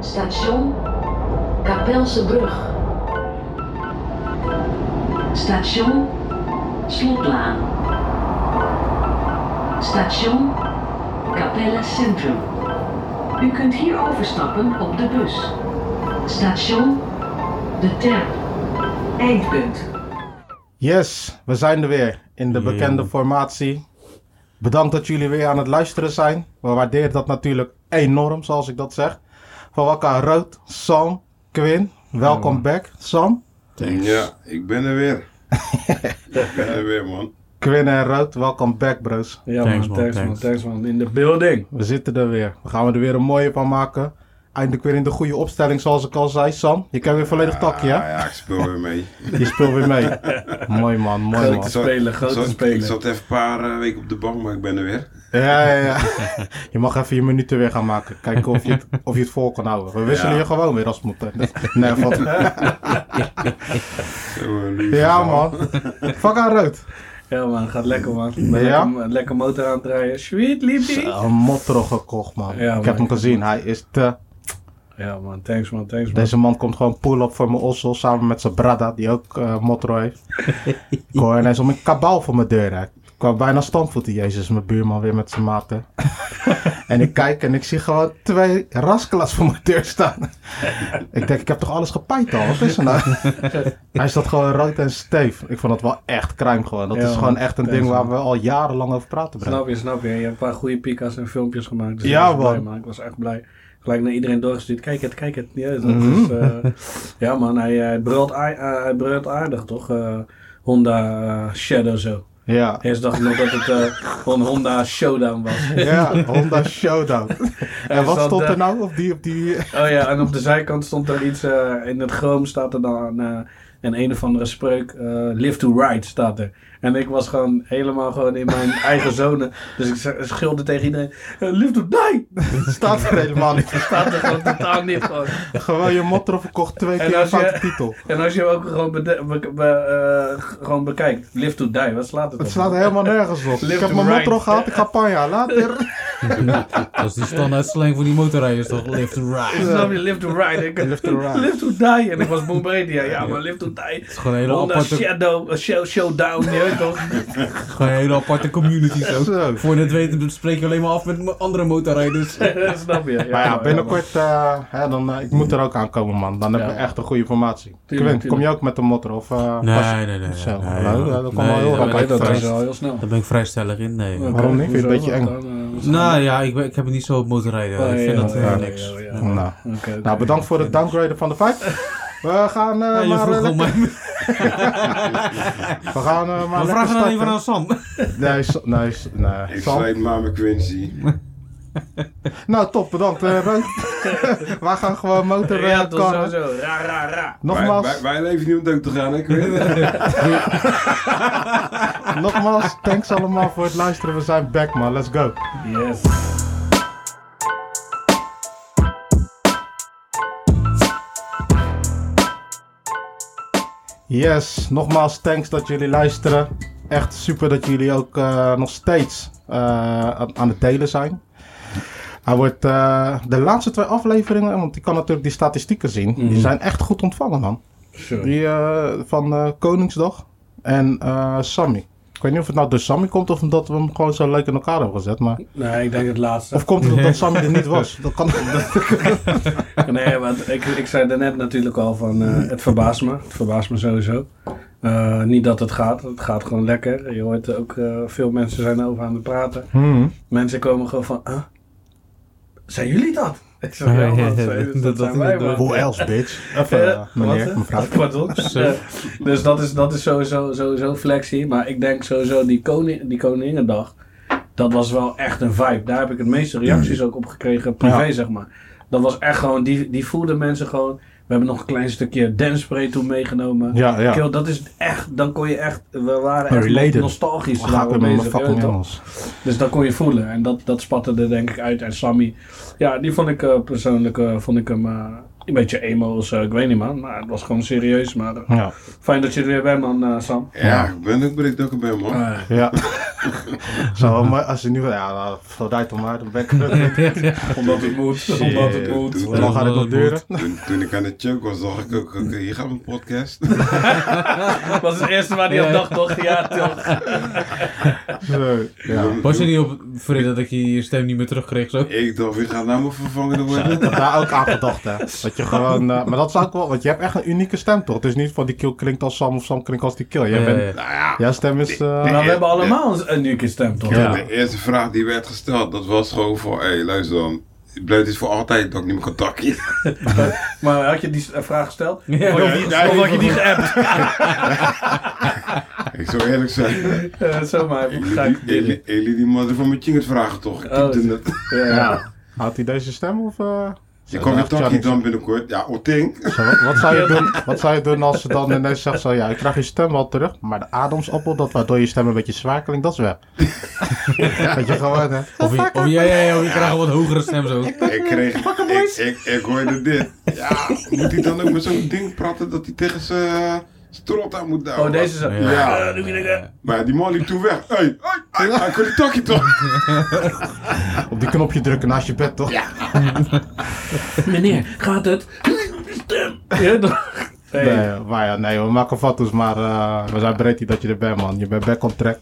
Station Kapelse Brug. Station Slotlaan. Station Capelle Centrum. U kunt hier overstappen op de bus. Station De Terp. Eindpunt. Yes, we zijn er weer in de bekende formatie. Bedankt dat jullie weer aan het luisteren zijn. We waarderen dat natuurlijk enorm, zoals ik dat zeg. Van Wakka Rood, Sam, Quinn, welkom back. Sam, Ja, ik ben er weer. ik ben er weer, man. Quinn en Rood, welkom back bros. Ja Thanks, man, thanks man, thanks. thanks man. In de building. We zitten er weer. We gaan er weer een mooie van maken. Eindelijk weer in de goede opstelling, zoals ik al zei. Sam, je kan weer volledig takje, Ja, hè? ja, ik speel weer mee. Je speelt weer mee. mooi man, mooi Grote man. Spelen, ik grote zat- spelen. Ik zat even een paar eh, weken op de bank, maar ik ben er weer. Ja, ja, ja. Je mag even je minuten weer gaan maken. Kijken of je het, of je het vol kan houden. We wisselen Ja. je gewoon weer als het moet. Nee, lief. Ja, man. Fuck aan rood. Ja man, gaat lekker man. Ja? lekker, lekker motor aan het rijden. Sweet liefie. Een motto gekocht, man. Ja, ik heb hem gezien. Hij is te... Ja man, thanks man, thanks man. Deze man komt gewoon pull-up voor mijn ossel samen met zijn brada, die ook eh motto heeft. ik hoor ineens om een kabaal voor mijn deur. Hè. Ik kwam bijna stampvoeten, jezus, mijn buurman weer met zijn maten. en ik kijk en ik zie gewoon twee rasklas voor mijn deur staan. ik denk, ik heb toch alles gepijt al? Wat is er nou? Hij staat gewoon rood en steef. Ik vond dat wel echt crime gewoon. Dat Ja, is gewoon echt een ding waar we al jarenlang over praten. Snap je, snap je. Je hebt een paar goede pika's en filmpjes gemaakt. Dus Ja, ik was blij man. Ik was echt blij. Gelijk naar iedereen doorgestuurd. Kijk het, kijk het. Ja, dat Mhm. is, eh, ja man, hij, hij, brult, aar- eh, hij brult aardig toch? Eh, Honda eh, Shadow zo. Ja. Eerst dacht ik nog dat het eh, gewoon Honda Showdown was. Ja, Honda Showdown. En wat stond eh, er nou op die... Op die... Oh ja, en op de zijkant stond er iets, eh, in het chroom staat er dan eh, een of andere spreuk, eh, live to ride staat er. En ik was gewoon helemaal gewoon in mijn eigen zone. Dus ik schilde tegen iedereen, eh, live to die! staat er helemaal niet. Staat er gewoon totaal niet gewoon. Gewoon je motto verkocht twee En keer je- foute titel. En als je hem ook gewoon, be- be- eh, gewoon bekijkt, live to die, wat slaat het Het op? slaat helemaal nergens op. Ik heb mijn motto gehad, ik ga panja. Later. Dat is die standaard slang voor die motorrijders toch? Lift to ride. Snap je, live to ride. Ik, Live to ride. live to die. En ik was Bombardier. Ja, maar live to die. Het is gewoon een hele Honda aparte, Shadow, uh, show, Showdown, je weet toch? gewoon een hele aparte community zo. Zo. Voor je het weten spreek je alleen maar af met andere motorrijders. Snap je? Maar ja, binnenkort, eh, hè, dan, eh, ik moet er ook aankomen, man. Dan hebben we Ja. echt een goede formatie. Tuurlijk, Quint, kom je ook met een motto? Of, eh, Nee, nee, nee. nee, Zo, nee, nou, dat Nee, wel heel uit dat snel. Daar ben ik vrij stellig in. Nee. Waarom niet? Vind je het een beetje eng? eh, Nou dan? ja, ik, ben- ik heb het niet zo op motorrijden. Oh, ik ja, vind dat ja, eh, ja, niks. ja, ja. Nee. Nou, nou, bedankt voor het downgraden van de vijf. We gaan eh Ja, je maar, we gaan, maar We vragen dan even aan Sam. Nee, Sa- nee, nee. Ik Sam? sluit maar met Quincy. Nou, top, bedankt. eh, Roy. we gaan gewoon motor eh, Ja, toch karren. sowieso. Ra, ra, ra. Nogmaals, Wij, wij, wij leven niet om dood te gaan, hè, Quinn? nogmaals, thanks allemaal voor het luisteren. We zijn back, man. Let's go. Yes. Yes, nogmaals thanks dat jullie luisteren. Echt super dat jullie ook eh, nog steeds eh, aan aan het delen zijn. Hij wordt eh, de laatste twee afleveringen, want ik kan natuurlijk die statistieken zien, die Mhm. zijn echt goed ontvangen, man. Sorry. Die eh, van eh, Koningsdag en Sammy. Ik weet niet of het nou door Sammy komt of omdat we hem gewoon zo leuk in elkaar hebben gezet, maar... Nee, ik denk het laatste. Of komt het omdat Sammy er niet was? Dat kan... Nee, want ik, ik zei daarnet natuurlijk al van het verbaast me. Het verbaast me sowieso. Niet dat het gaat, het gaat gewoon lekker. Je hoort ook veel mensen zijn over aan het praten. Hmm. Mensen komen gewoon van? Zijn jullie dat? Ik zeg, Ja, dat, dat dat- zijn dat- wij, dat- man. Hoe else, bitch? Even, Eh, eh, meneer, wat? mevrouw. Pardon. Eh, dus dat is, dat is sowieso, sowieso flexie. Maar ik denk sowieso die, koning, die Koningendag, dat was wel echt een vibe. Daar heb ik het meeste reacties ook op gekregen, privé Ja. zeg maar. Dat was echt gewoon, die, die voelden mensen gewoon. We hebben nog een klein stukje dancespray toen meegenomen. Ja, ja. Kill, dat is echt, dan kon je echt, we waren echt Related. nostalgisch. We met mijn bezig, fucking? Engels. Dus dat kon je voelen. En dat, dat spatte er denk ik uit. En Sammy, ja, die vond ik eh, persoonlijk, eh, vond ik hem, eh, Een beetje emo zo, ik weet niet man. Maar het was gewoon serieus. Maar eh, Ja. fijn dat je er weer bent man, eh, Sam. Ja, ik ben ook blij dat ik er ben, man. Eh, Ja. Zo, maar als je nu... Ja, nou, vooruit om maar, dan ben ik omdat het moet, omdat het moet. Hoe lang gaat het nog duren? Toen, toen ik aan het choke was, dacht ik ook, hier gaat mijn podcast. Dat was het eerste waar hij aan ja. dacht, toch? Ja, toch. Ja. Was je niet op vrede dat je je stem niet meer terugkreeg zo? ik dacht, wie gaat nou mijn vervanger worden? Ik heb daar ook aan gedacht, hè. Dat je gewoon... eh, maar dat is ook wel... Want je hebt echt een unieke stem, toch? Het is niet van die kill klinkt als Sam of Sam klinkt als die kill. Jij Ja, bent... ja, ja. Nou ja, Jouw stem is... eh, Maar we hebben allemaal een unieke stem, toch? Ja. de eerste vraag die werd gesteld, dat was gewoon van, hé, hey, luister dan. Blijft dit voor altijd dat ik niet meer kan takkie? Maar had je die vraag gesteld? Ja, of, had je die, ja, of had je ja. die geappt? Ik zou eerlijk zijn. Eh, Zomaar, Ik ga liet ik die- ik- ik man van mijn chinget vragen toch? Ik Oh. Ja. Houdt hij deze stem of... eh? Je kwam je takkie dan binnenkort. Ja, Oting. Zo, wat, wat, zou je doen, wat zou je doen als ze dan ineens zegt zo, ja, ik krijg je stem wel terug, maar de ademsappel, dat waardoor je stem een beetje zwaar klinkt, dat is weg. Dat je gewoon, hè. Of je, of jij, jij, jij, je krijgt een wat hogere stem zo. Ik kreeg, ik, ik, ik hoorde dit. Ja, moet hij dan ook met zo'n ding praten dat hij tegen zijn strot aan moet duwen? Oh, deze zo. Ja. Ja, doe je dat? Maar die man liep toen weg. Hé, hey, hey, hey, hij kon die takkie toch? Op die knopje drukken naast je bed, toch? Ja. Meneer, gaat het? Stem. Ja? Hey. Nee, maar ja, nee, we maken foto's, maar eh, we zijn breed dat je er bent, man. Je bent back on track.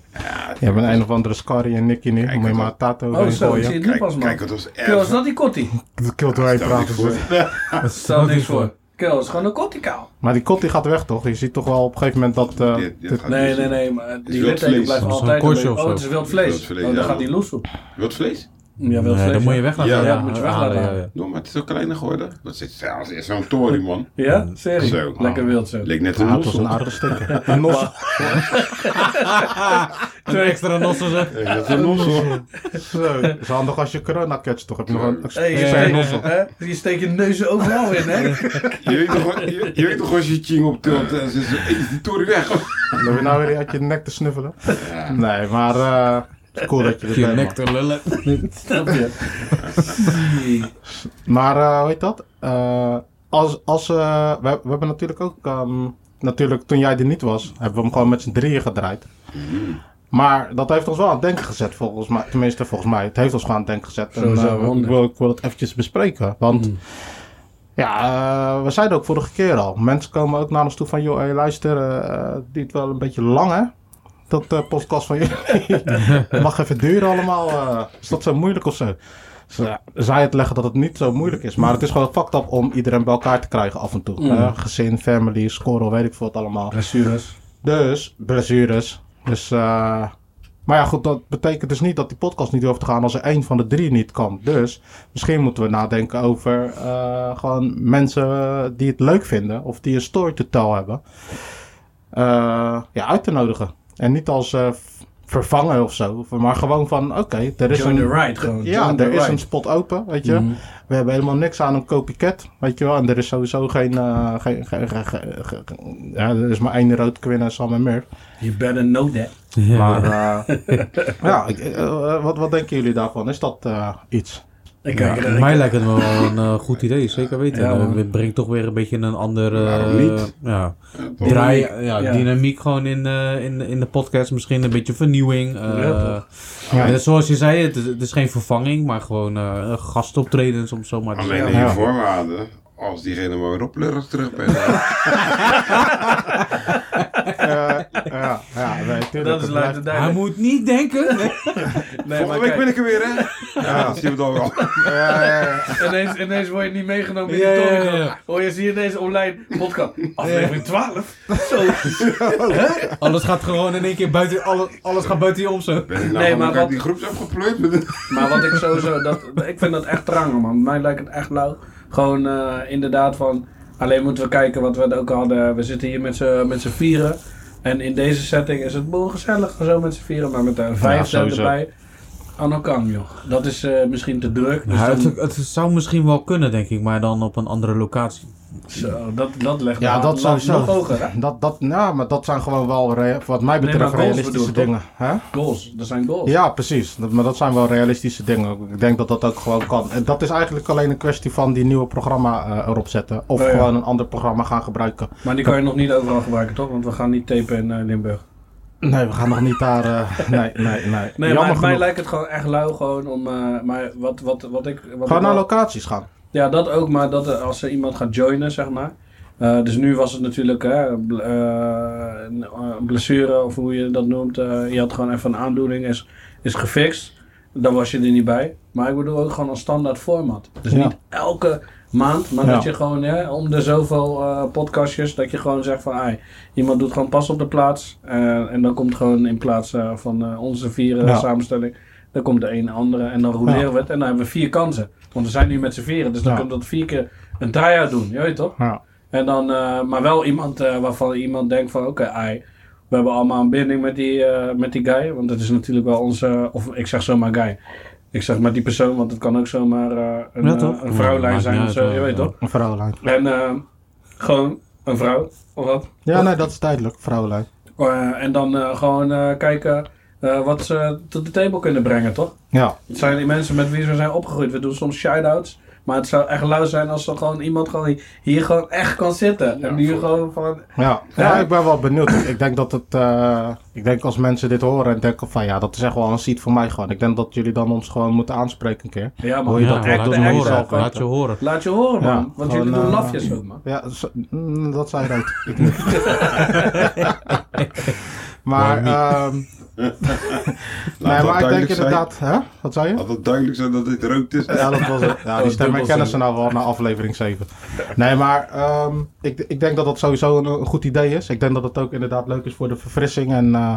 je bent een of andere Scary en Nicky nu, Kijk, moet je maar een tato Oh, zo, ik zie het nu Kijk, pas, man. kijk, het was Kill, is erg. dat die kotti? Niet praten. voor. ze. Dat Stel niks voor. Kill, is gewoon een kotti kaal. Maar die kot die gaat weg, toch? Je ziet toch wel op een gegeven moment dat... eh, dit- gaat Nee, nee, nee, maar die litteken Zo'n altijd... een of Oh, het is wild vlees. Wild vlees, Oh, dan ja. gaat die loesoe. Wild vlees? Ja, Nee, vlees. dat moet je weg laten Ja, ja, moet je weg laten ja, halen. ja. No, maar het is ook kleiner geworden. Dat zit zelfs is zo'n tory, man. Ja, serie. Zo. Lekker wild zo. Leek net een Ja, het was nossel. een aardige stikker. Een nos. Een extra nossen zo. Leek net een nossel. Zo. Dat is handig als je corona catcht, toch? Heb je nog een ja, nozzle. hè? je steekt je neus overal in, hè? Je weet toch, je, je weet toch als je ching optilt en is die tory weg? Dan heb je nou weer uit je nek te snuffelen. Nee, maar eh, is cool dat je er nek te lullen. Snap je? Maar eh, hoe heet dat? Eh, als, als, eh, we, we hebben natuurlijk ook, ehm, natuurlijk toen jij er niet was, hebben we hem gewoon met z'n drieën gedraaid. Maar dat heeft ons wel aan het denken gezet, volgens mij. Tenminste, volgens mij. Het heeft ons gewoon aan het denken gezet. En, eh, ik, wil, ik wil het eventjes bespreken. Want ja, eh, we zeiden ook vorige keer al. Mensen komen ook naar ons toe van, joh, hey, luister, eh dit wel een beetje lang, hè? Dat eh, podcast van jullie. Mag even duren allemaal. eh. is dat zo moeilijk of zo? Zij het leggen dat het niet zo moeilijk is. Maar het is gewoon fucked up om iedereen bij elkaar te krijgen af en toe. Mm. Gezin, family, score, weet ik veel wat allemaal. Blessures. Dus, blessures. Dus, eh, maar ja, goed, dat betekent dus niet dat die podcast niet hoeft te gaan als er één van de drie niet kan. Dus, misschien moeten we nadenken over gewoon mensen die het leuk vinden of die een story te tell hebben, ja, uit te nodigen. En niet als eh, v- vervangen of zo, maar gewoon van, oké, er is Join een... ride gewoon. Ja, Join er is ride. een spot open, weet je. Mhm. We hebben helemaal niks aan een copycat, weet je wel. En er is sowieso geen... eh, geen, geen, geen- geen- geen- ja, er is maar één rood Quinn en Sam en Murph. You better know that. Maar eh, ja, ik- wat, wat denken jullie daarvan? Is dat eh, iets? Ik Ja, kijk, voor ik- mij lijkt het me wel een eh, goed idee, zeker weten. Ja, Eh, het brengt toch weer een beetje een andere niet? ja, toch? draai, ja, Ja. dynamiek gewoon in, eh, in, in de podcast. Misschien een beetje vernieuwing. eh, Ja, toch. Ja. eh, zoals je zei, het is, het is geen vervanging, maar gewoon eh gastoptredens om zo maar te Alleen zeggen. in Ja. voorwaarden, als diegene maar weer oplurrig terug bent. Eh, ja, ja, nee, tuurlijk, Dat is Hij moet niet denken. Nee, Volgende maar week ben ik er weer, hè? Ja, dat zien we dan wel. Ja, ja, ja. ineens, ineens word je niet meegenomen in de toren. ja, ja. Hoor je, zie je deze online podcast. Aflevering 12. Zo. Alles gaat gewoon in één keer buiten, alles, alles gaat buiten je om zo. Nou Nee, maar wat- die groeps afgepleurd met Maar wat ik sowieso, dat, ik vind dat echt trangen man. Mij lijkt het echt lauw. Gewoon eh, inderdaad van, alleen moeten we kijken wat we ook hadden. We zitten hier met z'n vieren. En in deze setting is het boel gezellig, zo met z'n vieren. Maar met een vijfde sowieso. erbij. Anokam, joh. Dat is eh, misschien te druk. Dus Ja, dan- het, het zou misschien wel kunnen, denk ik, maar dan op een andere locatie. Zo, dat, dat legt Ja, dat sowieso. nog hoger, hè? Dat, dat, ja, maar dat zijn gewoon wel, wat mij betreft, realistische dingen. Hè? Goals, dat zijn goals. Ja, precies. Dat, maar dat zijn wel realistische dingen. Ik denk dat dat ook gewoon kan. En dat is eigenlijk alleen een kwestie van die nieuwe programma eh, erop zetten. Of Oh ja. gewoon een ander programma gaan gebruiken. Maar die kan je nog niet overal gebruiken, toch? Want we gaan niet tapen in eh, Limburg. Nee, we gaan nog niet daar... eh, nee, nee, nee. Nee, Jammer maar mij genoeg. lijkt het gewoon echt lauw gewoon om... eh, maar wat, wat, wat ik... Wat Gewoon ik naar locaties gaan. Ja, dat ook, maar dat er- als er iemand gaat joinen, zeg maar. Eh, dus nu was het natuurlijk eh, een blessure, of hoe je dat noemt. eh, je had gewoon even een aandoening, is, is gefixt. Dan was je er niet bij. Maar ik bedoel ook gewoon een standaard format. Dus Ja. niet elke maand, maar Ja. dat je gewoon hè, om de zoveel eh, podcastjes, dat je gewoon zegt van ai, iemand doet gewoon pas op de plaats. eh, en dan komt gewoon in plaats eh, van onze vier Ja. samenstelling, dan komt de een andere en dan roleren Ja. we het. En dan hebben we vier kansen. Want we zijn nu met z'n vieren, dus dan kunnen we dat vier keer een try-out doen, je weet toch? En dan, maar wel iemand waarvan iemand denkt van oké, ai, we hebben allemaal een binding met die, met die guy. Want dat is natuurlijk wel onze, of ik zeg zomaar guy. Ik zeg met die persoon, want het kan ook zomaar eh, een, Ja, eh, een vrouwlijn zijn of zo, je weet toch? Een vrouwenlijn. En eh, gewoon een vrouw, of wat? Ja, nee, dat is duidelijk. Vrouwenlijn. Eh, en dan eh, gewoon eh, kijken eh, wat ze tot de table kunnen brengen, toch? Ja. Het zijn die mensen met wie we zijn opgegroeid. We doen soms shout-outs. Maar het zou echt lauw zijn als er gewoon iemand gewoon hier, gewoon echt kan zitten. Ja, en hier voor- gewoon van... Ja. ja, ik ben wel benieuwd. Ik denk dat het... eh, ik denk als mensen dit horen en denken van... Ja, dat is echt wel een seat voor mij gewoon. Ik denk dat jullie dan ons gewoon moeten aanspreken een keer. Ja, man. Hoe je Ja, dat echt, echt laat je horen. Laat je horen. Laat je horen, man. Ja, Want gewoon, jullie doen eh, lafjes ook, man. Ja, zo- mm, dat zei rood. Ik maar, ehm, nee, maar ik denk zijn. inderdaad... Hè? Wat zei je? Laat het duidelijk zijn dat dit rood is. Ja, dat was het. Ja, die stem dubbel herkennen zo. ze nou wel na aflevering 7. Nee, maar ehm, ik, ik denk dat dat sowieso een, een goed idee is. Ik denk dat het ook inderdaad leuk is voor de verfrissing. En eh,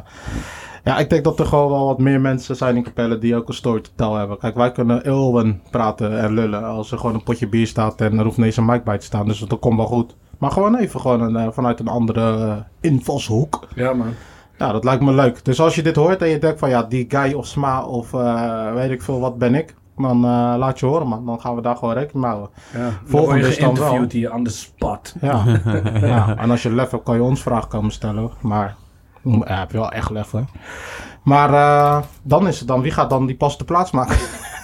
ja, ik denk dat er gewoon wel wat meer mensen zijn in Capelle die ook een story te tellen hebben. Kijk, wij kunnen eeuwen praten en lullen als er gewoon een potje bier staat en er hoeft niet eens een mic bij te staan. Dus dat komt wel goed. Maar gewoon even gewoon een, eh, vanuit een andere eh, invalshoek. Ja, man. Ja, dat lijkt me leuk. Dus als je dit hoort en je denkt van ja, die guy of Sma of eh, weet ik veel, wat ben ik? Dan eh, laat je horen man. Dan gaan we daar gewoon rekening mee houden. Ja. Dan Volgende is je dan wel- hier on the spot. Ja. ja. En als je lef hebt, kan je ons vragen komen stellen. Maar ja, heb je wel echt lef hè. Maar eh, dan is het dan, wie gaat dan die pas de plaats maken?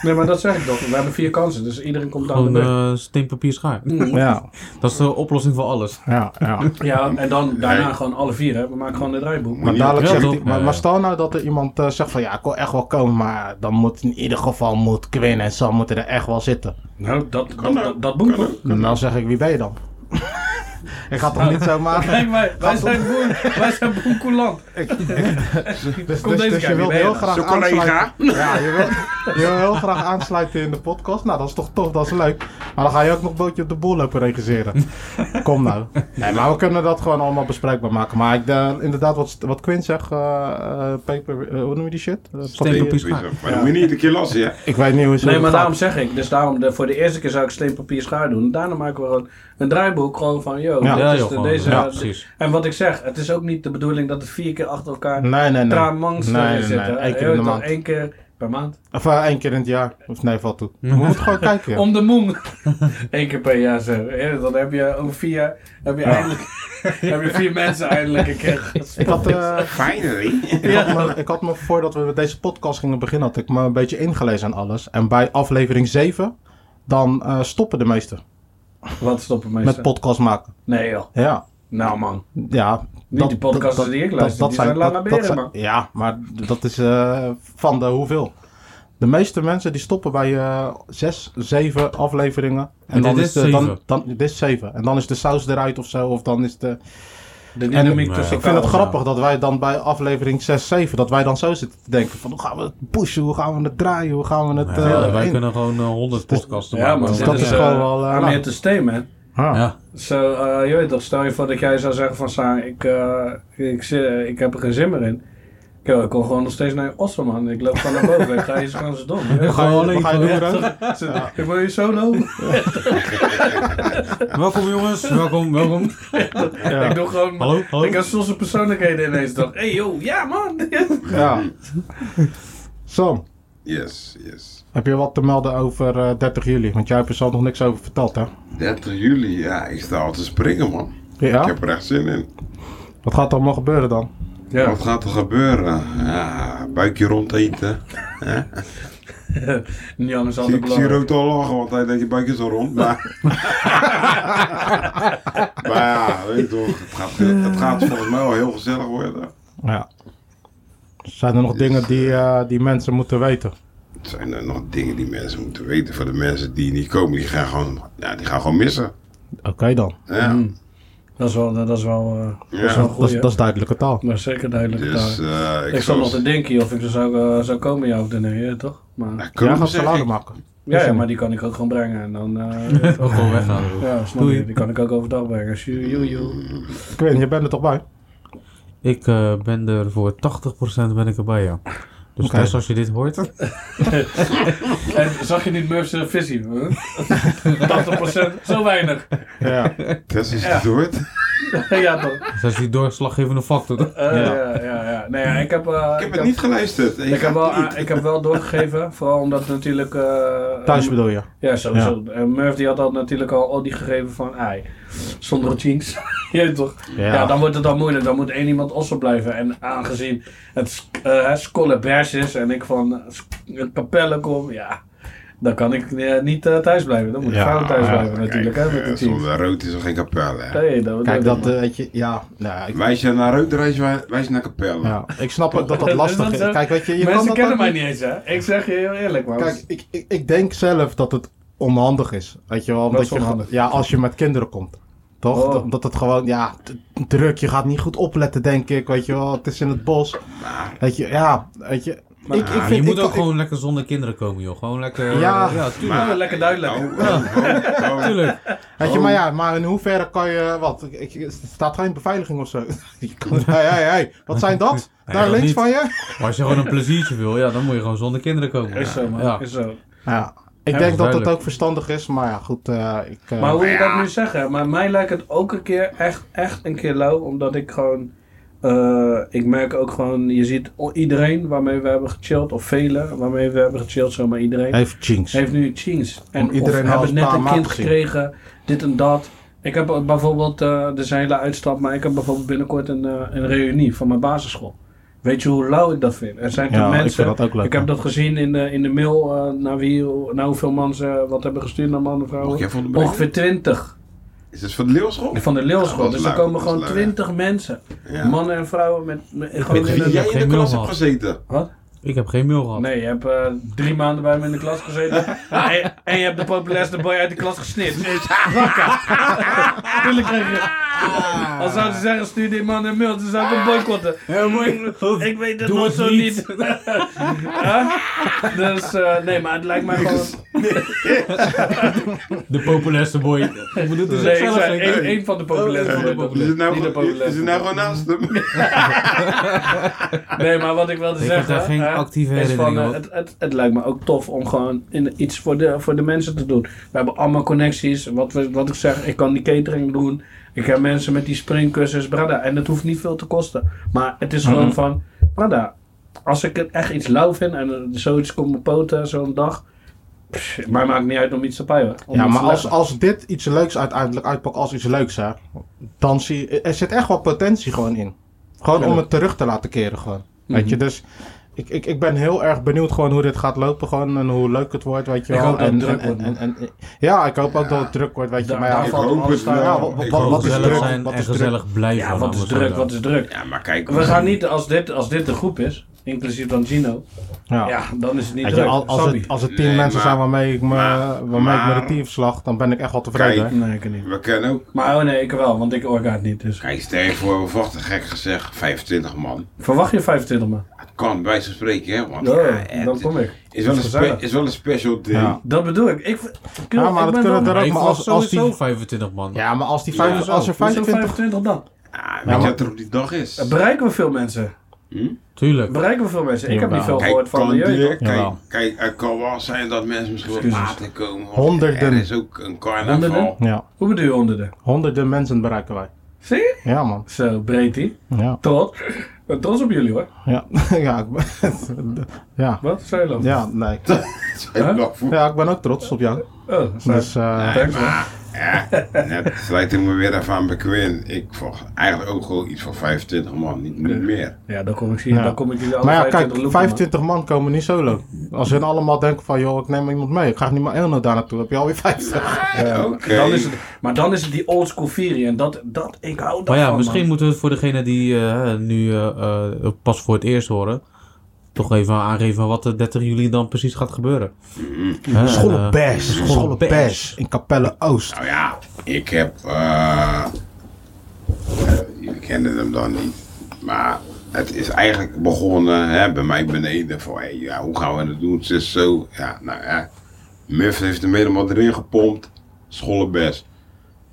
Nee, maar dat zeg ik toch. We hebben vier kansen, dus iedereen komt de Gewoon beurt. eh steen, papier, schaar. ja, Dat is de oplossing voor alles. ja, ja. Ja, en dan daarna gewoon alle vier, hè. We maken gewoon een draaiboek. Maar dadelijk Ja, zegt toch? hij, maar, Ja, maar ja. stel nou dat er iemand eh, zegt van ja, ik wil echt wel komen, maar dan moet in ieder geval moet Quinn en Sam moeten er echt wel zitten. Nou, dat, dat, Kan dat, dat boek? En dan zeg ik, wie ben je dan? Ik ga toch niet zomaar... Kijk, wij, wij zijn boer, wij zijn boekoeland. Dus, dus, Komt deze dus guy, je wilt je heel graag aansluiten. Ja, je wilt, je wil heel graag aansluiten in de podcast. Nou, dat is toch tof, dat is leuk. Maar dan ga je ook nog een bootje op de boel lopen regisseren. Kom nou. Nee, maar we kunnen dat gewoon allemaal bespreekbaar maken. Maar ik, eh, inderdaad, wat, wat Quinn zegt, eh, eh, paper, hoe noem je die shit? Steen, papier- papier, schaar. Maar dan moet je niet iedere keer lassen, ja. Ik weet niet hoe ze Nee, maar daarom zeg ik. Dus daarom, de, voor de eerste keer zou ik steen, papier, schaar doen. Daarna maken we gewoon een draaiboek. Gewoon van, Ja. is joh, de, gewoon. deze... Ja, precies. en wat ik zeg, het is ook niet de bedoeling dat het vier keer achter elkaar Nee, nee, nee. Nee, nee, zitten. nee. Eén keer Je in de weet toch, maand. één keer per maand. Of eh, één keer in het jaar. Of nee, valt toe. We moeten gewoon kijken. ja. Om de moon. Eén keer per jaar zo. Dan heb je over vier jaar, heb je eindelijk, heb je vier mensen eindelijk een keer Ik had, eh, Finally. ik, had me, ik had me voordat we met deze podcast gingen beginnen, had ik me een beetje ingelezen aan alles. En bij aflevering 7, dan eh, stoppen de meesten Wat stoppen met mensen? podcast maken. Nee joh. Ja, Nou man. ja. Niet die podcasts die ik luister, die zijn lange beren, zijn- man. Ja, maar dat is eh, van de hoeveel. De meeste mensen die stoppen bij eh, zes, zeven afleveringen. En En dan dit is is de, dan, zeven. dan, dit is zeven. En dan is de saus eruit of zo. Of dan is de... De dynamiek En- tussen Ik vind het grappig dat wij dan bij aflevering 6, 7, dat wij dan zo zitten te denken van hoe gaan we het pushen, hoe gaan we het draaien, hoe gaan we het... Ja, eh, wij in- kunnen gewoon eh, 100 podcasten Ja maken. man, Dus dit dat is, eh, gewoon wel, nou. here to stay man. Ah. Ja. Zo, eh, je weet toch, stel je voor dat jij zou zeggen van ik, eh, ik, zit- ik heb er geen zin meer in. Yo, ik kom gewoon nog steeds naar je ossen man. Ik loop gewoon naar boven. Ik ga je gewoon zo dom. Je weet Wat ga je, Gewoon wat ga je alleen doen, voor- bro? Zo, Ik wil je solo. Welkom jongens, welkom, welkom. Ja. Ik doe gewoon... Hallo, hallo. Ik heb soms persoonlijkheden ineens toch. Hey yo, ja man. Ja. Sam, Yes, yes. Heb je wat te melden over eh, 30 juli? Want jij hebt er zelf nog niks over verteld, hè? 30 juli, ja, ik sta al te springen, man. Ik Ja? heb er echt zin in. Wat gaat er allemaal gebeuren dan? Ja. Wat gaat er gebeuren? Ja, buikje rond eten. Jan is Ik altijd zie. Rood al lachen, want hij denkt je buik is al rond. Maar, maar ja, weet je toch, het gaat, het gaat volgens mij wel heel gezellig worden. Ja. Zijn er nog dingen die, eh, die mensen moeten weten? Het zijn er nog dingen die mensen moeten weten. Voor de mensen die niet komen, die gaan gewoon, ja, die gaan gewoon missen. Oké dan. Ja. Mm. Dat is wel, dat is wel, eh, dat is Ja. wel Dat dat is duidelijke taal. Maar zeker duidelijk. Dus daar. eh, ik ik zat nog te denken of ik er zou, eh, zou komen jou nemen, toch? Maar, Ja, gaat zeg salade ik. maken. ja, ja, maar die kan ik ook gewoon brengen. En dan, eh, Ook gewoon weggaan. ja, snap je? Die kan ik ook overdag brengen. Ik weet niet, je bent er toch bij? Ik eh, ben er voor 80% ben ik erbij, ja. Dus. Tess, als je dit hoort, En zag je niet Murph's visie? Huh? 80%, zo weinig. Ja. Tess is Ja. het hoort. ja, toch? dat is die doorslaggevende factor. toch? Eh, Ja. ja. ja, ja, Nee, ja, ik heb, eh, Ik heb het niet geluisterd. Ik heb, wel, niet. ik heb wel doorgegeven, vooral omdat natuurlijk... eh, Thuis bedoel je? Ja, sowieso. En Murph die had al natuurlijk al, al die gegeven van, ei, zonder jeans. je weet toch? Ja. dan wordt het dan moeilijk. Dan moet één iemand ossen blijven. En aangezien het uh, Skolle Bers is en ik van uh, Capelle kom, ja, dan kan ik eh, niet eh, thuis blijven. Dan moet ik Ja, vrouw thuis ja. blijven natuurlijk, Kijk, hè, met eh, de zonder rood is er geen kapel, hè. Nee, dat, Kijk, dat, dat eh, weet je, ja. Nou, ik, Wijs je naar rood, reis wij- wijs je naar kapel. ja. ik snap ook dat dat lastig is. Dat- Kijk, weet je, je kan Mensen dat kennen ook mij niet- eens, hè. Ik zeg je heel eerlijk, man. Kijk, ik, ik, ik denk zelf dat het onhandig is. Weet je wel, omdat is je, onhandig? ja, als je met kinderen komt. Toch? Oh. Dat, dat het gewoon, ja, t- druk, je gaat niet goed opletten, denk ik. Weet je wel, het is in het bos. Weet je, ja, weet je. Ik, vind, je moet ik- ook ik- gewoon lekker zonder kinderen komen, joh. Gewoon lekker... Ja. ja tuurlijk. Lekker duidelijk. Oh, oh, oh, oh. Tuurlijk. Weet je, Oh. maar ja, maar in hoeverre kan je, wat, ik, ik- er staat geen beveiliging of zo. Je hey, hey, hey, wat zijn dat? Nee, Daar dat links niet. van je? Maar als je gewoon een pleziertje wil, ja, dan moet je gewoon zonder kinderen komen. Is zo, man. Ja. Is zo. Ja, ik denk dat het duidelijk. ook verstandig is, maar ja, goed, eh, ik... eh, Maar hoe je Ja. dat nu zeggen, maar mij lijkt het ook een keer echt, echt een keer lauw, omdat ik gewoon, eh, ik merk ook gewoon, je ziet iedereen waarmee we hebben gechilled, of velen waarmee we hebben gechilled, zomaar iedereen, Heeft jinx. heeft nu jeans. En iedereen hebben net een kind gekregen, dit en dat. Ik heb bijvoorbeeld, eh er zijn hele uitstap, maar ik heb bijvoorbeeld binnenkort een, eh, een reunie van mijn basisschool. Weet je hoe lauw ik dat vind? Er zijn toch Ja, ik mensen, vind dat ook leuk. ik heb dat gezien in de, in de mail, eh, naar, wie, naar hoeveel man ze wat hebben gestuurd naar mannen en vrouwen. de? Ongeveer 20. Is het van de Leeuwschool? Van de Leeuwschool. dus er komen gewoon. 20 mensen. Ja. Mannen en vrouwen met, met gewoon in jij in de klas hebt gezeten? Wat? Ik heb geen mail gehad. Nee, je hebt eh, drie maanden bij me in de klas gezeten. en, en je hebt de populairste boy uit de klas gesnit. Wakker. Tuurlijk kreeg je... Als zouden ze zeggen, stuur die man een mail, dan zou ik hem boycotten. Ja, mooi. Ik weet het Doe nog het zo niet. niet. Huh? Dus, eh, nee, maar het lijkt mij gewoon... De populairste boy. Ik bedoel, het is Nee, ik zelf zei geen... één, één van de populairste Oh, boy. één van de Is het nou, Niet de gewoon- is populairste het nou gewoon naast hem? Nee, maar wat ik wilde Ik zeggen. Actieve van, eh, het, het, het lijkt me ook tof om gewoon in, iets voor de, voor de mensen te doen. We hebben allemaal connecties. Wat, we, wat ik zeg, ik kan die catering doen. Ik heb mensen met die springkussens, brada. En dat hoeft niet veel te kosten. Maar het is gewoon Mhm. van, brada. Als ik het echt iets lauw vind en er zoiets komt op poten zo'n dag. pff, Maar maakt niet uit om iets te om Ja, maar als, als dit iets leuks uiteindelijk uitpakt als iets leuks, hè, dan zie je, er zit echt wel potentie gewoon in. Gewoon om het terug te laten keren gewoon. Weet Mhm. je, dus ik, ik, ik ben heel erg benieuwd gewoon hoe dit gaat lopen gewoon en hoe leuk het wordt, weet je Ik wel. hoop dat het en, druk en, wordt, en, en, en- ja, ik hoop ook dat het druk wordt, weet je. Maar ja, Ik hoop het wel. Ja, wat- wat- wat is druk? zijn Wat en is druk? gezellig blijven. Ja, wat is druk, wat is druk. Ja, maar kijk. We gaan niet, als dit, als dit de groep is, inclusief dan Gino, ja. ja, dan is het niet je, als, het, als het tien Nee, mensen maar- zijn waarmee ik me, maar- waarmee ik me de team slag, dan ben ik echt wel tevreden. Kijk. Nee, ik niet. We kennen ook. Maar oh nee, ik wel, want ik orgaat niet. Dus. Kijk, stel je voor, we wachten gek gezegd 25 man. Verwacht je 25 man? Het kan bij ze spreken, hè? Want Ja, ja, dan kom ik. is, wel een is wel een special day. Ja. Dat bedoel ik. ik, ik Ja, maar ik dat ben kunnen er ook maar als, als sowieso die... 25 man. Ja, maar als die Ja, vijf, Zo, als er hoezo 25... 25 dan? Ja, weet je maar- wat er op die dag is? Bereiken we veel mensen? Hm? Tuurlijk. Bereiken we veel mensen? Ik heb niet veel gehoord van de jeugd. kijk, kijk, het kan wel zijn dat mensen misschien wat Excuses. later komen. Honderden. Er is ook een carnaval. Honderden? Ja, Hoe bedoel je honderden? honderden mensen bereiken wij. Zie je? Ja, man. Zo, breed die. Ja. Tot. ben trots op jullie hoor. Ja, ja, ik ben, ja, Wat? Dan? ja, nee. Ja, ik ben ook trots op jou. Oh, Dus, eh, Thanks man. Ja, net sluit ik me weer even aan Quinn. Ik volg eigenlijk ook gewoon iets van 25 man, niet, niet meer. Ja, dan kom ik hier, Ja. dan kom ik jullie alle maar ja, 25 kijk, loepen, 25 man komen niet solo. Als hun allemaal denken van, joh, ik neem iemand mee. Ik ga niet maar één daar naartoe. Heb je alweer 50. man. Ja, Oké. dan is het, maar dan is het die old school Fury en dat, dat, ik hou daarvan Maar ja, man. misschien moeten we het voor degene die eh, nu eh, eh, pas voor het eerst horen, toch even aangeven wat de 30 juli dan precies gaat gebeuren. Hè, Scholle eh. In Capelle Oost. Nou ja, ik heb. eh, eh, jullie kennen hem dan niet. Maar het is eigenlijk begonnen hè, bij mij beneden. Van hey, ja, hoe gaan we het doen? Het is zo. Ja, nou ja. Muff heeft hem helemaal erin gepompt. Scholle best.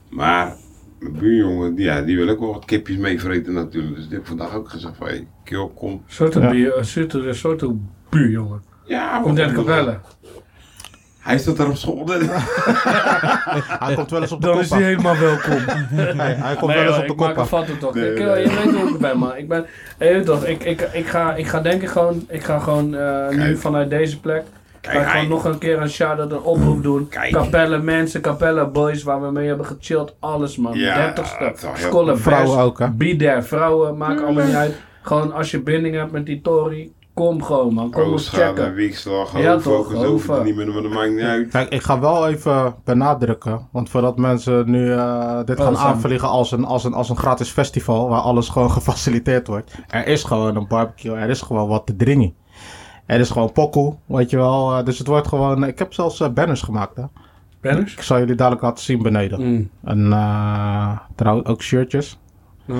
Maar mijn buurjongen, die, ja, die wil ook wel wat kipjes meevreten natuurlijk. Dus die heb ik vandaag ook gezegd van hey, Kill, kom. Soort Ja. een soort, een soort buur, jongen. Ja, Komt uit maar- Capelle. Hij staat daar op school. Hij komt wel eens op de Dan kop is hij helemaal welkom. Hij, hij komt Nee, wel eens op de ik maak kop een af. foto toch. Nee, ik, nee, eh. Je weet hoe ik ben, man. Ik ben, je weet toch, ik, ik, ik, ga, ik ga denk ik gewoon, ik ga gewoon eh, nu vanuit deze plek, Kijk, ga hij- nog een keer een shout-out, een oproep doen. Kijk. Capelle mensen, Capelle boys, waar we mee hebben gechilled, alles man. Ja, 30ste, dat is wel heel scholen, goed. Vrouwen ook, hè? Be there, vrouwen, maakt allemaal niet uit. Gewoon als je binding hebt met die Tory, kom gewoon man, kom ons Oostschade, checken. Wiekslag, Ja, zo. Hoofd. Niet meer, maar dat maakt niet uit. Kijk, ik ga wel even benadrukken. Want voordat mensen nu eh, dit Oh, gaan aanvliegen als een, als, een, als een gratis festival. Waar alles gewoon gefaciliteerd wordt. Er is gewoon een barbecue. Er is gewoon wat te Er is gewoon pokoe, weet je wel. eh, dus het wordt gewoon... Ik heb zelfs eh, banners gemaakt, hè. Banners? Ik zal jullie dadelijk laten zien beneden. Mm. En uh, trouwens ook shirtjes. Ja.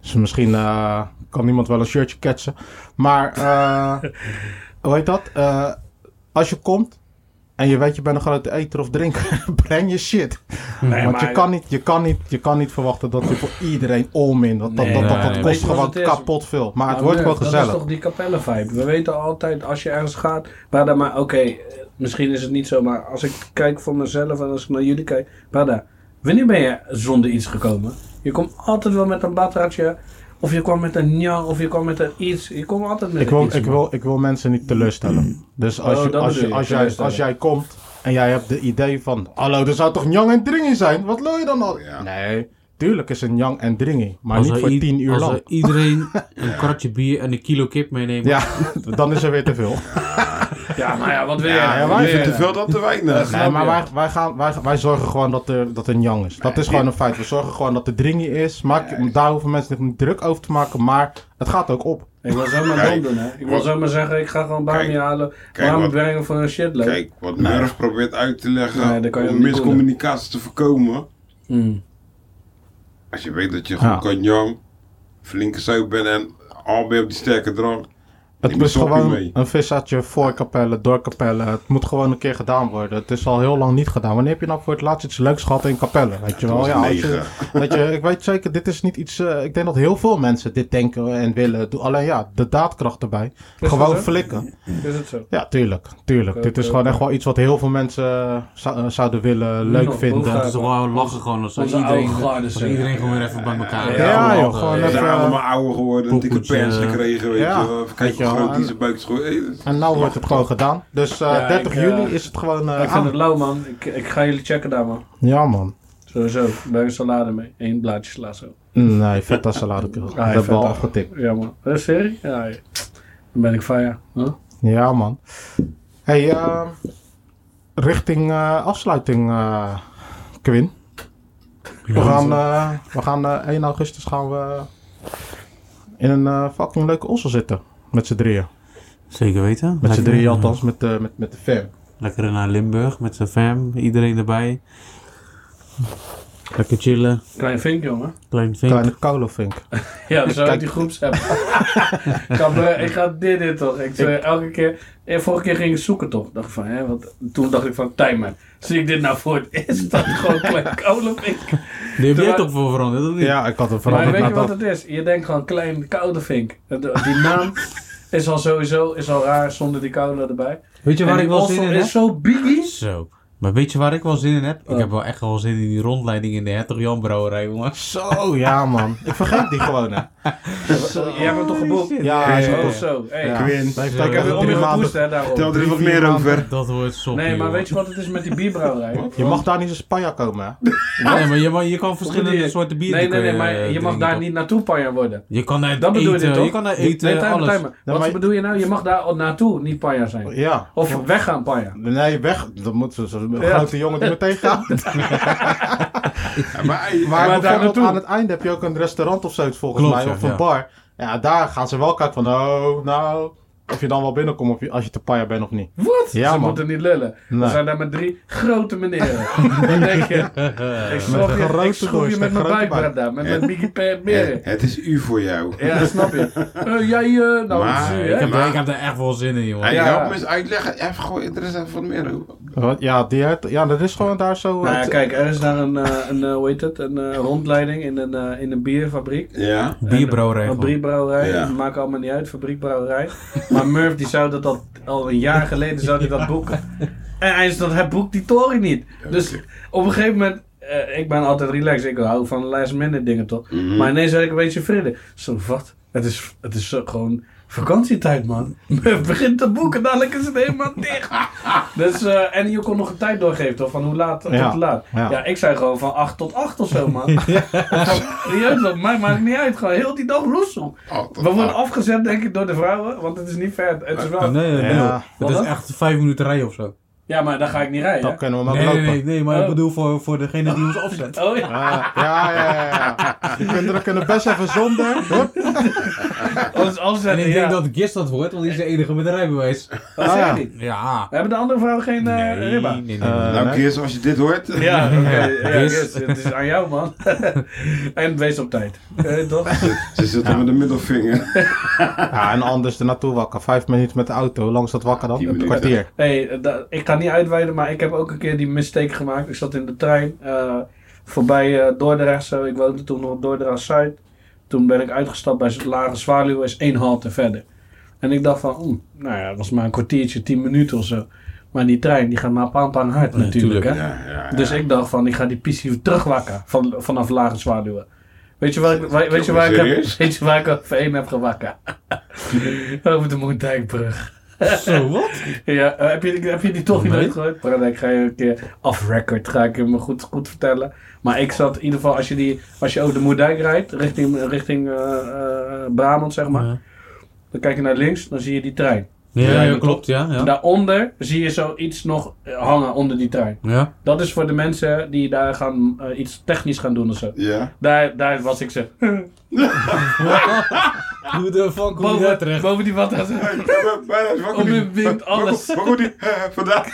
Dus misschien eh, kan iemand wel een shirtje ketsen. Maar, eh hoe heet dat? Eh, als je komt en je weet je bent een grote eter of drinker, breng je shit. Nee, Want je maar- kan, niet, je, kan niet, je kan niet verwachten dat je voor iedereen all in. Dat, dat, Nee, dat, dat, dat nee. kost je gewoon het kapot veel. Maar het wordt nee, gewoon Dat gezellig. is toch die kapelle vibe. We weten altijd als je ergens gaat. Brada, maar oké, eh, misschien is het niet zo, maar als ik kijk voor mezelf en als ik naar jullie kijk. Brada, wanneer ben je zonder iets gekomen? Je komt altijd wel met een batraatje. Of je kwam met een njang, of je kwam met een iets. Je komt altijd met Ik wil, iets. ik, man. wil, ik wil mensen niet teleurstellen. Dus als, Oh, je, als, je, als, jij, teleurstellen. als jij komt en jij hebt de idee van... Hallo, er zou toch Njang en Dringie zijn? Wat wil je dan al? Ja. Nee, tuurlijk is een Njang en Dringie. Maar Als niet voor tien uur als lang. er iedereen een kratje bier en een kilo kip meeneemt. Ja, dan is er weer te veel. Ja, maar ja, wat wil je? Ja, ja, wij te veel dan te weinig. Nee, maar wij, wij, gaan, wij, wij zorgen gewoon dat er, dat er een Njang is. Dat is gewoon een feit. We zorgen gewoon dat er Dringie is. Maak, daar hoeven mensen zich niet druk over te maken. Maar het gaat ook op. Ik wil zomaar Kijk. dom doen, hè. Ik wil zomaar zeggen, ik ga gewoon Bami Kijk. halen. Wat- brengen voor een shitload. Kijk, wat Murph probeert uit te leggen Nee, dat kan je om miscommunicatie te voorkomen. Mm. Als je weet dat je goed Ja. kan jong, flinke zuip bent en al ben je op die sterke drank. Het is gewoon mee. een visatje voor Capelle, door Capelle. Het moet gewoon een keer gedaan worden. Het is al heel lang niet gedaan. Wanneer heb je nou voor het laatst iets leuks gehad in Capelle? Weet je wel? Ja, je, weet je, ik weet zeker, dit is niet iets... eh, ik denk dat heel veel mensen dit denken en willen. Doe- Alleen ja, de daadkracht erbij. gewoon flikken. Is het zo? Ja, tuurlijk. tuurlijk. Dit is gewoon echt wel iets wat heel veel mensen eh, zou- eh, zouden willen, leuk vinden. Het is toch wel lachen gewoon als iedereen, als iedereen gewoon weer even bij elkaar Ja, joh, gewoon Ze even- zijn allemaal ouder geworden, dikke pens gekregen, weet Ja, je kijken je hoe wel. groot die zijn buik is geworden. Hey, dat- En nou wordt het gewoon gedaan. Dus eh, Ja, 30 ik, eh, juli is het gewoon eh, ik vind het lauw, man. Ik, ik ga jullie checken daar, man. Ja, man. Sowieso. Een salade mee. Eén blaadje sla zo. Nee, feta salade. Dat hebben we al feta. afgetikt. Ja, man. Eh, serie? Ja, ja. Dan ben ik ja. Huh? Ja, man. Hey, eh, richting eh, afsluiting, eh Quinn. We gaan, eh, we gaan eh, 1 augustus gaan we in een eh, fucking leuke ossel zitten. Met z'n drieën. Zeker weten. Met z'n drieën eh, althans, met, de met, met de fam. Lekker naar Limburg met zijn fam. Iedereen erbij. Lekker chillen. Klein vink, jongen. Klein vink. Kleine kolofink. Ja, zo uit die groepsapp. ik, ga, eh, ik ga dit, dit toch. Ik, zei elke keer... eh, vorige keer ging ik zoeken toch. Dacht ik van, hè, wat, toen dacht ik van, timer. Zie ik dit nou voor het eerst? Dat is gewoon klein koude vink. Die heb jij toch voor veranderd, of niet? Ja, ik had hem Maar veranderd weet je wat dat. het is? Je denkt gewoon klein koude vink. Die naam is al sowieso is al raar zonder die koude erbij. Weet je waar die ik wel zin in is heb? zo biggie. Zo. Maar weet je waar ik wel zin in heb? Ik Oh. heb wel echt wel zin in die rondleiding in de Hertog Jan brouwerij, jongen. Zo, ja man. Ik vergeet die gewoon hè. Jij hebt hem toch geboekt? Ja, hij is geboekt. zo. Hey. Ik heb weer om drie je maanden- gepoest, hè, daarom. Vertel er wat meer over. Dat wordt soppie, Nee, maar weet je wat het is met die bierbrouwerij? Je mag daar niet eens Spanja komen, hè? Nee, maar je, kan verschillende soorten bier Nee, nee, nee, kun maar eh, je mag daar niet naartoe panja worden. Je kan daar Dat bedoel je eten, toch? je kan daar eten, nee. Wat bedoel je nou? Je mag daar naartoe niet panja zijn. Ja. Of weggaan panja. Nee, weg. Dan moet zo'n Ja. grote jongen die meteen gaat. Maar, Maar, Maar daar bijvoorbeeld naartoe. aan het einde heb je ook een restaurant of zoiets volgens Klopt, mij. ja, Of een ja. bar. Ja, daar gaan ze wel kijken van, oh, nou, of je dan wel binnenkomt of je, als je te paya bent of niet. Wat? Ja, Ze man. moeten niet lullen. We Nee. zijn daar met drie grote meneren. Dan denk je, ik schroef je, grote ik schroef je met mijn grote buik, buik. Brada. Met mijn biggie beren. het, is u voor jou. Ja, snap je. Eh, jij, eh, nou, Maar- zie je, Ik hè? heb, Maar- ik heb er echt wel zin in, joh. Hey, Ja. help me eens uitleggen. Even, er wat meer over. Wat? Ja, die ja, dat is gewoon daar zo. Nou ja, het- kijk, er is daar een, eh, een eh, hoe heet het, een rondleiding in een, in een bierfabriek. Ja. Bierbrouwerij. Een gewoon. bierbrouwerij, Ja. maakt allemaal niet uit, fabriekbrouwerij. Maar Murph die zou dat al, al een jaar geleden zou hij dat boeken. En hij is dat, hij boekt die toren niet. Dus op een gegeven moment, eh, ik ben altijd relaxed, ik hou van last minute dingen toch. Mhm. Maar ineens had ik een beetje vrede. Zo, wat? Het is, het is zo gewoon vakantietijd man. Begint te boeken, dadelijk is het helemaal dicht. Dus, eh, en je kon nog een tijd doorgeven toch, van hoe laat tot Ja. hoe laat. Ja. Ja. ik zei gewoon van 8 tot 8 of zo man. Serieus, dat maakt, maakt niet uit. Gewoon heel die dag. Oh, tot We worden afgezet denk ik door de vrouwen, want het is niet ver. Het is wel... Nee, nee, nee. Ja. Het is echt vijf minuten rijden of zo. Ja, maar dan ga ik niet rijden. Dan kunnen we ook Nee, nee, lopen. nee, nee, maar ik Oh. bedoel voor, voor degene die ons afzet. Oh ja. Ja, ja, ja, ja, ja. Die kinderen kunnen best even zonder. Hup. Als, als En ik denk ja. dat Gist dat wordt, want die is de enige met een rijbewijs. Wat Ah, zeg ja. Ja. Hebben de andere vrouwen geen eh Nee, ribba? nee, nee. Eh, Nou, nee. Kees, als je dit hoort. Ja, oké. Ja, het is aan jou, man. en wees op tijd. Eh, toch? Ze zitten met de middelvinger. Ja, en anders er naartoe wakker. Vijf minuten met de auto. Langs dat wakker dan? Een kwartier. Hey, da- ik ga niet uitweiden, maar ik heb ook een keer die mistake gemaakt. Ik zat in de trein eh, voorbij eh, Dordrecht. Zo. Ik woonde toen nog op Dordrecht Zuid. Toen ben ik uitgestapt bij Lage Zwaluw, is één halte verder. En ik dacht van, nou ja, dat was maar een kwartiertje, tien minuten of zo. Maar die trein die gaat maar pam pam hard natuurlijk. Hè? Ja, ja. Dus ik dacht van, ik ga die pissie terugwakken van, vanaf Lage Zwaluwen. Weet je waar ik, waar- weet je waar ik, heb, weet je waar ik één heb gewakken? Over de Moerdijkbrug. Zo, wat? Ja, eh, heb, je, heb je die toch niet Nee. uitgegooid? Maar ik ga je een keer off-record, ga ik hem goed, goed vertellen. Maar ik zat in ieder geval, als je, die, als je over de Moerdijk rijdt, richting, richting eh, eh, Brabant zeg maar. Ja, Dan kijk je naar links, dan zie je die trein. ja, Ja, klopt, ja. Ja. daaronder zie je zoiets nog hangen onder die trein. Ja. Dat is voor de mensen die daar gaan, iets technisch gaan doen of zo. Ja. Daar, daar was ik zo. Hoe de fuck kom je daar terecht? boven die wat. Om in wind, alles. Waar komt die eh, vandaan?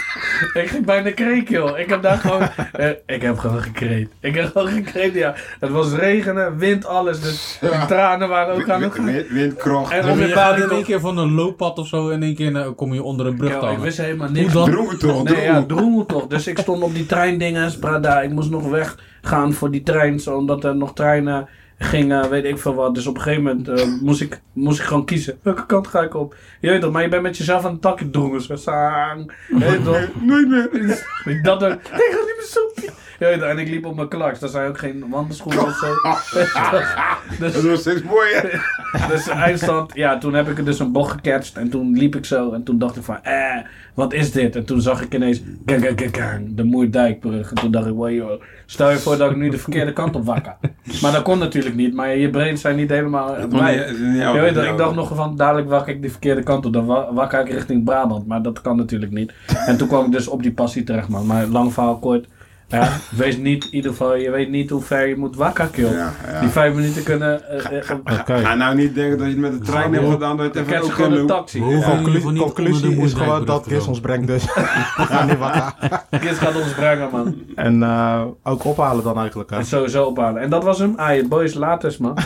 Ik ging bijna kreek, joh. Ik heb daar gewoon... eh, ik heb gewoon gekreed. Ik heb gewoon gekreed, ja. Het was regenen, wind, alles. Dus die tranen waren ook aan het gaan. Wind- Windkracht. En om je gaat in één keer van een looppad of zo en in één keer eh, kom je onder een brug Ja, ik wist helemaal niks. toch? Nee, ja, drongen. droemel toch. Dus ik stond op die treindinges, Brada. Ik moest nog weggaan voor die trein, zo, omdat er nog treinen gingen, weet ik veel wat. Dus op een gegeven moment eh, moest, ik, moest ik gewoon kiezen. Welke kant ga ik op? Je weet toch, maar je bent met jezelf aan het takje drongen. Zo, saang. Je weet toch? Nooit meer. Ik dacht ook, ik ga niet meer soepje. Toch, en ik liep op mijn klaks. Daar zijn ook geen wandelschoenen of zo. Dat dus, was steeds mooi, hè? dus eindstand, ja, toen heb ik er dus een bocht gecatcht. En toen liep ik zo. En toen dacht ik van, eh, wat is dit? En toen zag ik ineens, gang, gang, gang, de Moerdijkbrug. En toen dacht ik, wow, joh, stel je voor dat ik nu de verkeerde kant op wakker. Maar dat kon natuurlijk niet. Maar je brains zijn niet helemaal Dat was niet- niet Je weet dat, ik dacht nog van, dadelijk wakker ik de verkeerde kant op. Dan wa- wakker ik richting Brabant. Maar dat kan natuurlijk niet. En toen kwam ik dus op die passie terecht, man. Maar lang verhaal kort. Ja, wees niet, in ieder geval, je weet niet hoe ver je moet wakker, kill. Ja, ja. Die vijf minuten kunnen... eh, eh. Ga nou niet denken dat je het met de trein hebt gedaan, dat je het even ook gewoon een doen. taxi. De conclusie is gewoon dat Chris ons brengt dus. Ga niet wakker. Kids gaat ons brengen, man. En eh, ook ophalen dan eigenlijk. Hè? En sowieso ophalen. En dat was hem. Ah, je boys, laters, man.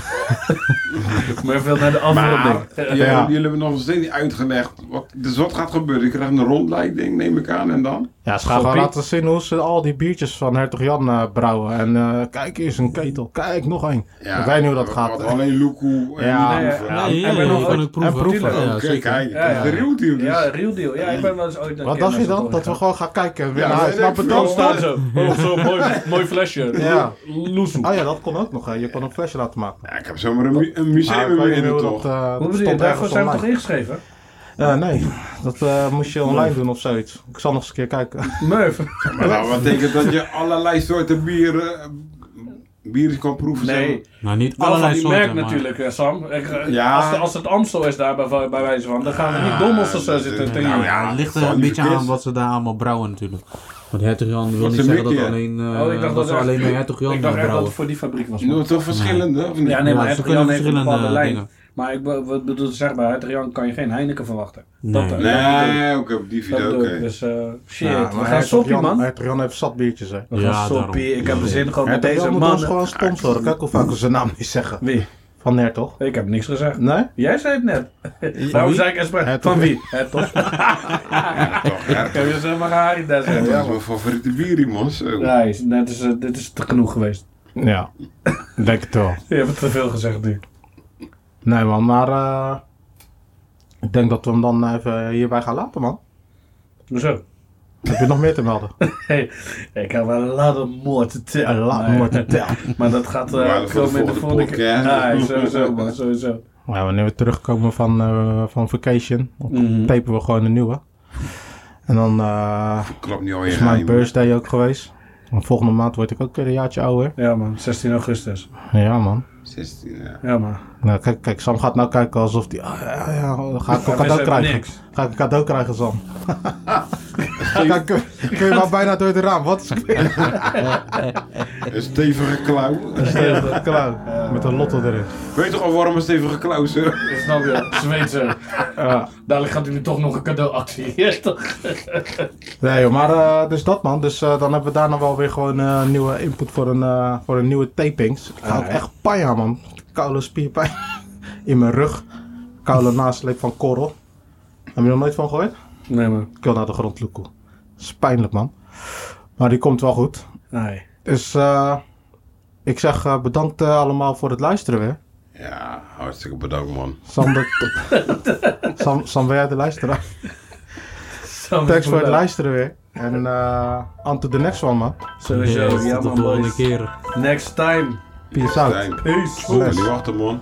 maar veel naar de andere Maar ding. jullie, Ja. jullie hebben nog steeds niet uitgelegd. Wat, dus wat gaat gebeuren? Je krijgt een rondleiding, neem ik aan, en dan? Ja, ze gaan gewoon laten zien hoe ze al die biertjes van Hertog Jan eh, brouwen. En eh, kijk, eens een ketel. Kijk, nog één. Ik weet niet hoe dat gaat. Wat alleen Luku en Ja, nee, ja. Nee, ik ben ja, nog ook proeven. en proeven. Ja, Oké, zeker. kijk, Ja, ja. de real deal dus. Ja, real deal. Ja, ik ben wel eens ooit een Wat dacht je dan? Dat we gewoon gaan kijken en Ja, Nou, ik veel. bedankt. gaan. Zo, oh, zo mooi, mooi flesje. Ja. Loesoe. Oh ja, dat kon ook nog. Hè. Je kon een flesje laten maken. Ja, ik heb zomaar een, een museum in toch? dat, eh, Hoe dat bedoel je? stond Daarvoor zijn we toch ingeschreven? Eh, nee, dat eh, moest je online doen of zoiets. Ik zal nog eens een keer kijken. Meuf. Maar dat betekent dat je allerlei soorten bieren, bieren kan proeven. Nee. Nou, niet Wel allerlei die soorten, merk maar- natuurlijk, eh, Sam. Ik, eh, Ja. als, de- als het Amstel is daar bij, bij wijze van, dan gaan we niet dommels of zo zitten is- te nou ja, het ligt er een beetje aan wat ze daar allemaal brouwen natuurlijk. Want Hertog Jan wil niet ze zeggen dat alleen, eh, Oh, ik dacht dat dat ze echt- alleen maar Hertog Jan Ik dacht echt dat het voor die fabriek was. Doet toch verschillende, of niet? Ja, nee, Ja, maar het kunnen Jan heeft een verschillende bepaalde lijn. dingen. Maar ik wat bedoel zeg maar, uit Jan kan je geen Heineken verwachten. Nee. Dat, Nee, ook op die video, oké. Dus eh, shit, Ja, we gaan Hertog soppie Jan- man. Hertog Jan heeft zat biertjes, hè. We gaan Ja, soppie. Ik heb er zin gewoon met Hertog deze Jan moet ons mannen. gewoon sponsoren. Kijk hoe vaak we zijn naam niet zeggen. Wie? Van Hertog. Ik heb niks gezegd. Nee? Jij zei het net. Waarom wie? zei ik? Hertog. Van wie? Het toch? Ja, toch, Ik heb je zeg maar Dat is mijn favoriete bier, man. Zo. Ja, is- net is, eh, dit is te genoeg geweest. Ja, denk het wel. Je hebt te veel gezegd nu. Nee man, maar eh, ik denk dat we hem dan even hierbij gaan laten man. Hoezo? Heb je nog meer te melden? Hey, ik heb wel een lot of more to tell. Een lot maar, more to tell. Maar dat gaat uh, voor veel de volgende keer. sowieso man, sowieso. Ja, wanneer we terugkomen van, eh, van vacation, dan Mhm. tapen we gewoon een nieuwe. En dan eh, Klopt niet al je is mijn birthday ook geweest. En volgende maand word ik ook weer een jaartje ouder. Ja man, 16 augustus. Ja man. 16, ja. Ja man. Nou, kijk, kijk, Sam gaat nou kijken alsof hij... Ah, ja, ja, ga ik een cadeau krijgen. niks. Ga ik een cadeau krijgen, Sam. Kijk, kun, kun je maar bijna door het raam. Wat is Een stevige klauw. het? Klauw. Met een lotto erin. Weet je toch al waarom een stevige klauw zo? Ik snap je, Zweedse. Ja. Dadelijk gaat u nu toch nog een cadeauactie. Ja, toch? Nee, joh, maar eh, dus dat man. Dus eh, dan hebben we daarna wel weer gewoon eh, nieuwe input voor een, eh, voor een nieuwe tapings. Ik ga ook Ah, echt pijn man. Koude spierpijn in mijn rug. Koude nasleep van korrel. Heb je er nog nooit van gehoord? Nee man. Ik wil naar de grond loeken. Dat is pijnlijk man. Maar die komt wel goed. Nee. Dus eh, ik zeg eh, bedankt eh, allemaal voor het luisteren weer. Ja, hartstikke bedankt, man. Sam, de, Sam, Sam ben jij de luisteraar? Thanks voor het luisteren weer. En eh on to the next one man. Sowieso, Yes, ja tot de man volgende boys. keer. Next time. Peace out. Zijn. Peace. Ik kan niet wachten, man.